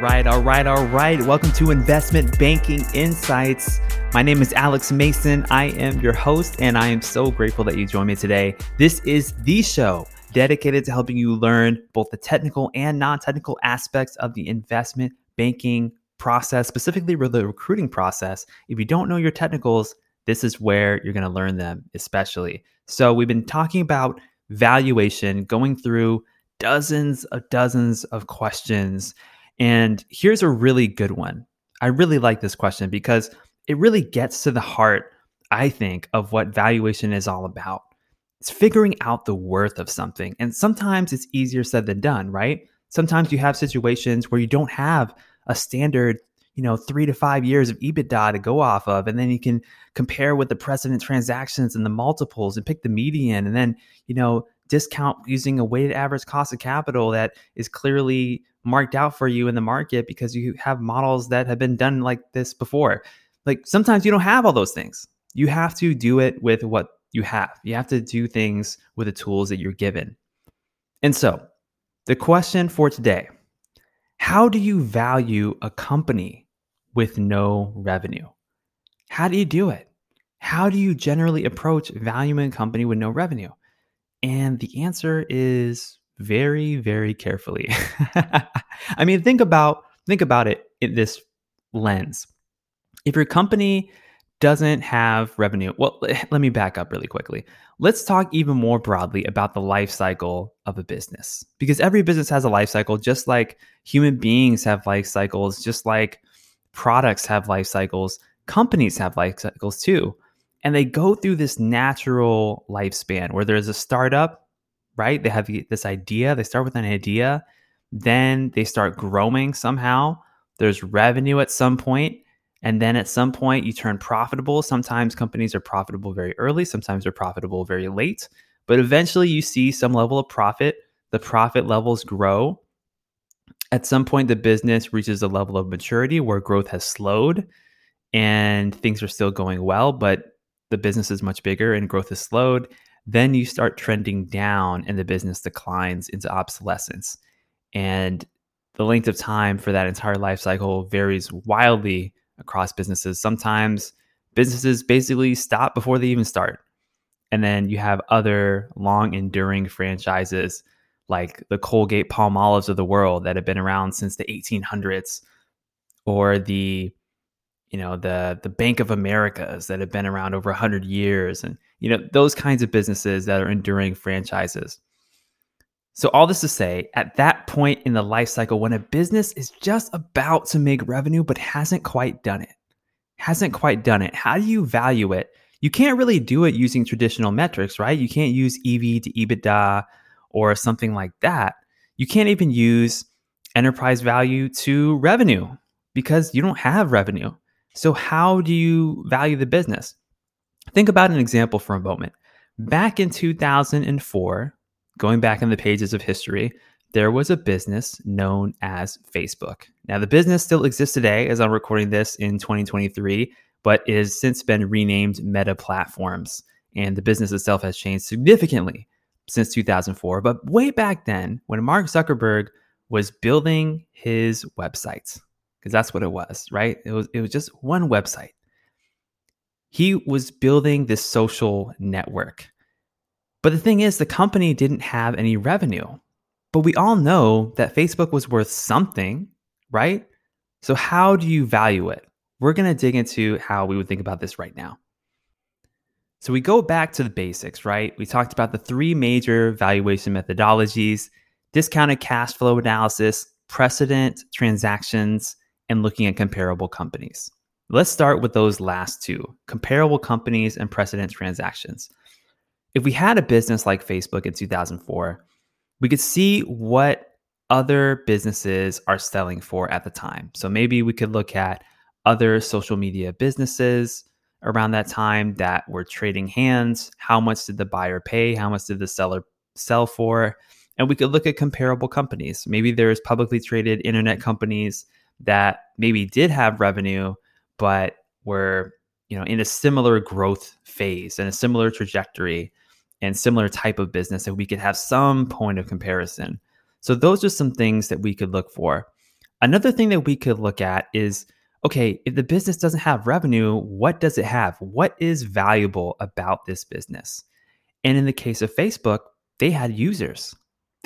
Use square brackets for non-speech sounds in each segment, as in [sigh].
Right, all right, all right. Welcome to Investment Banking Insights. My name is Alex Mason. I am your host, and I am so grateful that you joined me today. This is the show dedicated to helping you learn both the technical and non technical aspects of the investment banking process, specifically the recruiting process. If you don't know your technicals, this is where you're going to learn them, especially. So, we've been talking about valuation, going through dozens of dozens of questions. And here's a really good one. I really like this question because it really gets to the heart, I think, of what valuation is all about. It's figuring out the worth of something. And sometimes it's easier said than done, right? Sometimes you have situations where you don't have a standard, you know, three to five years of EBITDA to go off of. And then you can compare with the precedent transactions and the multiples and pick the median. And then, you know, discount using a weighted average cost of capital that is clearly marked out for you in the market because you have models that have been done like this before. Like sometimes you don't have all those things. You have to do it with what you have. You have to do things with the tools that you're given. And so, the question for today How do you value a company with no revenue? How do you do it? How do you generally approach valuing a company with no revenue? And the answer is very, very carefully. [laughs] I mean, think about think about it in this lens. If your company doesn't have revenue, well, [laughs] let me back up really quickly. Let's talk even more broadly about the life cycle of a business. Because every business has a life cycle, just like human beings have life cycles, just like products have life cycles, companies have life cycles too and they go through this natural lifespan where there's a startup, right? They have this idea, they start with an idea, then they start growing somehow. There's revenue at some point, and then at some point you turn profitable. Sometimes companies are profitable very early, sometimes they're profitable very late, but eventually you see some level of profit. The profit levels grow. At some point, the business reaches a level of maturity where growth has slowed and things are still going well, but the business is much bigger and growth is slowed, then you start trending down and the business declines into obsolescence. And the length of time for that entire life cycle varies wildly across businesses. Sometimes businesses basically stop before they even start. And then you have other long enduring franchises like the Colgate Palmolives of the world that have been around since the 1800s or the you know the the Bank of Americas that have been around over 100 years and you know those kinds of businesses that are enduring franchises. So all this to say, at that point in the life cycle when a business is just about to make revenue but hasn't quite done it. Hasn't quite done it. How do you value it? You can't really do it using traditional metrics, right? You can't use EV to EBITDA or something like that. You can't even use enterprise value to revenue because you don't have revenue. So, how do you value the business? Think about an example for a moment. Back in 2004, going back in the pages of history, there was a business known as Facebook. Now, the business still exists today as I'm recording this in 2023, but it has since been renamed Meta Platforms. And the business itself has changed significantly since 2004. But way back then, when Mark Zuckerberg was building his websites, because that's what it was, right? It was it was just one website. He was building this social network. But the thing is the company didn't have any revenue. But we all know that Facebook was worth something, right? So how do you value it? We're going to dig into how we would think about this right now. So we go back to the basics, right? We talked about the three major valuation methodologies discounted cash flow analysis, precedent transactions, and looking at comparable companies. Let's start with those last two comparable companies and precedent transactions. If we had a business like Facebook in 2004, we could see what other businesses are selling for at the time. So maybe we could look at other social media businesses around that time that were trading hands. How much did the buyer pay? How much did the seller sell for? And we could look at comparable companies. Maybe there's publicly traded internet companies that maybe did have revenue, but were you know in a similar growth phase and a similar trajectory and similar type of business that we could have some point of comparison. So those are some things that we could look for. Another thing that we could look at is okay, if the business doesn't have revenue, what does it have? What is valuable about this business? And in the case of Facebook, they had users.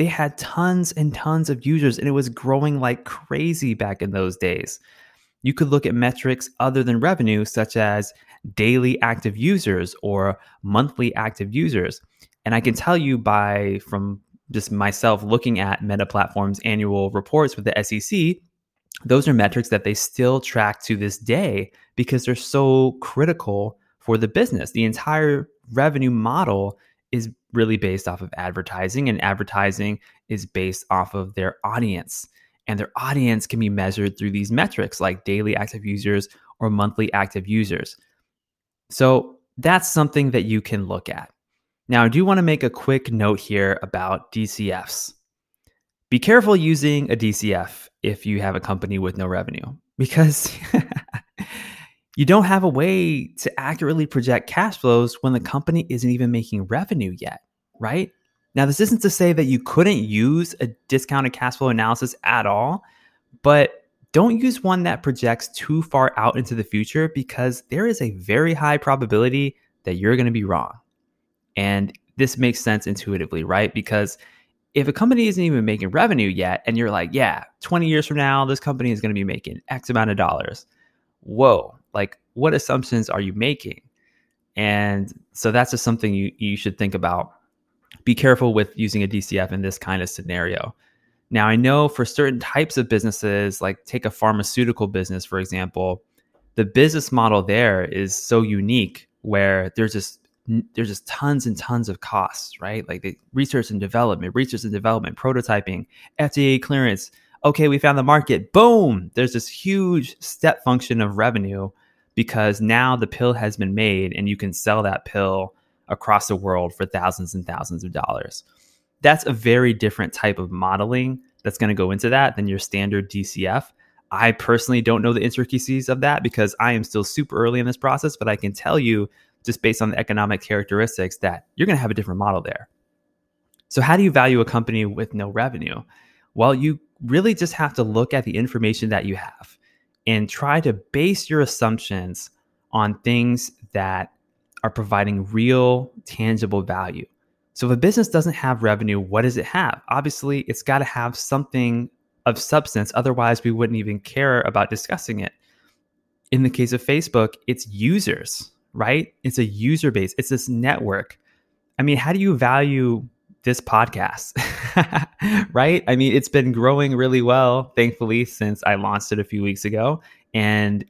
They had tons and tons of users, and it was growing like crazy back in those days. You could look at metrics other than revenue, such as daily active users or monthly active users. And I can tell you by from just myself looking at Meta Platform's annual reports with the SEC, those are metrics that they still track to this day because they're so critical for the business. The entire revenue model is really based off of advertising, and advertising is based off of their audience. And their audience can be measured through these metrics like daily active users or monthly active users. So that's something that you can look at. Now, I do want to make a quick note here about DCFs. Be careful using a DCF if you have a company with no revenue because [laughs] you don't have a way to accurately project cash flows when the company isn't even making revenue yet, right? Now, this isn't to say that you couldn't use a discounted cash flow analysis at all, but don't use one that projects too far out into the future because there is a very high probability that you're going to be wrong. And this makes sense intuitively, right? Because if a company isn't even making revenue yet and you're like, yeah, 20 years from now, this company is going to be making X amount of dollars. Whoa, like what assumptions are you making? And so that's just something you, you should think about. Be careful with using a DCF in this kind of scenario. Now, I know for certain types of businesses, like take a pharmaceutical business, for example, the business model there is so unique where there's just there's just tons and tons of costs, right? Like the research and development, research and development, prototyping, FDA clearance. Okay, we found the market. Boom! There's this huge step function of revenue because now the pill has been made and you can sell that pill across the world for thousands and thousands of dollars. That's a very different type of modeling that's going to go into that than your standard DCF. I personally don't know the intricacies of that because I am still super early in this process, but I can tell you just based on the economic characteristics that you're going to have a different model there. So, how do you value a company with no revenue? Well, you really just have to look at the information that you have and try to base your assumptions on things that are providing real, tangible value. So, if a business doesn't have revenue, what does it have? Obviously, it's got to have something of substance. Otherwise, we wouldn't even care about discussing it. In the case of Facebook, it's users right? It's a user base, it's this network. I mean, how do you value this podcast? [laughs] right? I mean, it's been growing really well, thankfully, since I launched it a few weeks ago. And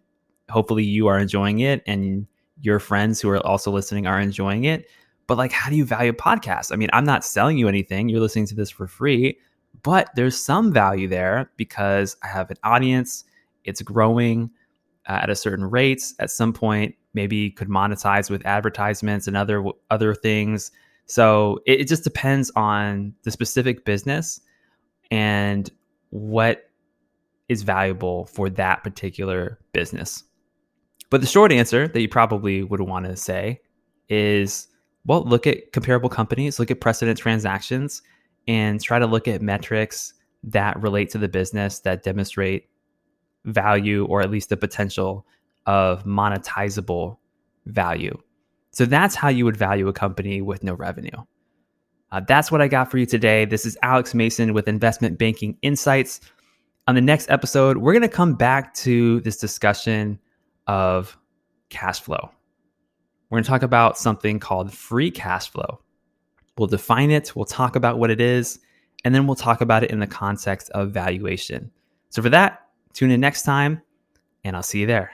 hopefully you are enjoying it and your friends who are also listening are enjoying it. But like, how do you value podcasts? I mean, I'm not selling you anything. You're listening to this for free, but there's some value there because I have an audience. It's growing uh, at a certain rate. At some point, maybe could monetize with advertisements and other other things. So it, it just depends on the specific business and what is valuable for that particular business. But the short answer that you probably would want to say is well, look at comparable companies, look at precedent transactions, and try to look at metrics that relate to the business that demonstrate value or at least the potential of monetizable value. So that's how you would value a company with no revenue. Uh, that's what I got for you today. This is Alex Mason with Investment Banking Insights. On the next episode, we're going to come back to this discussion of cash flow. We're going to talk about something called free cash flow. We'll define it, we'll talk about what it is, and then we'll talk about it in the context of valuation. So, for that, tune in next time, and I'll see you there.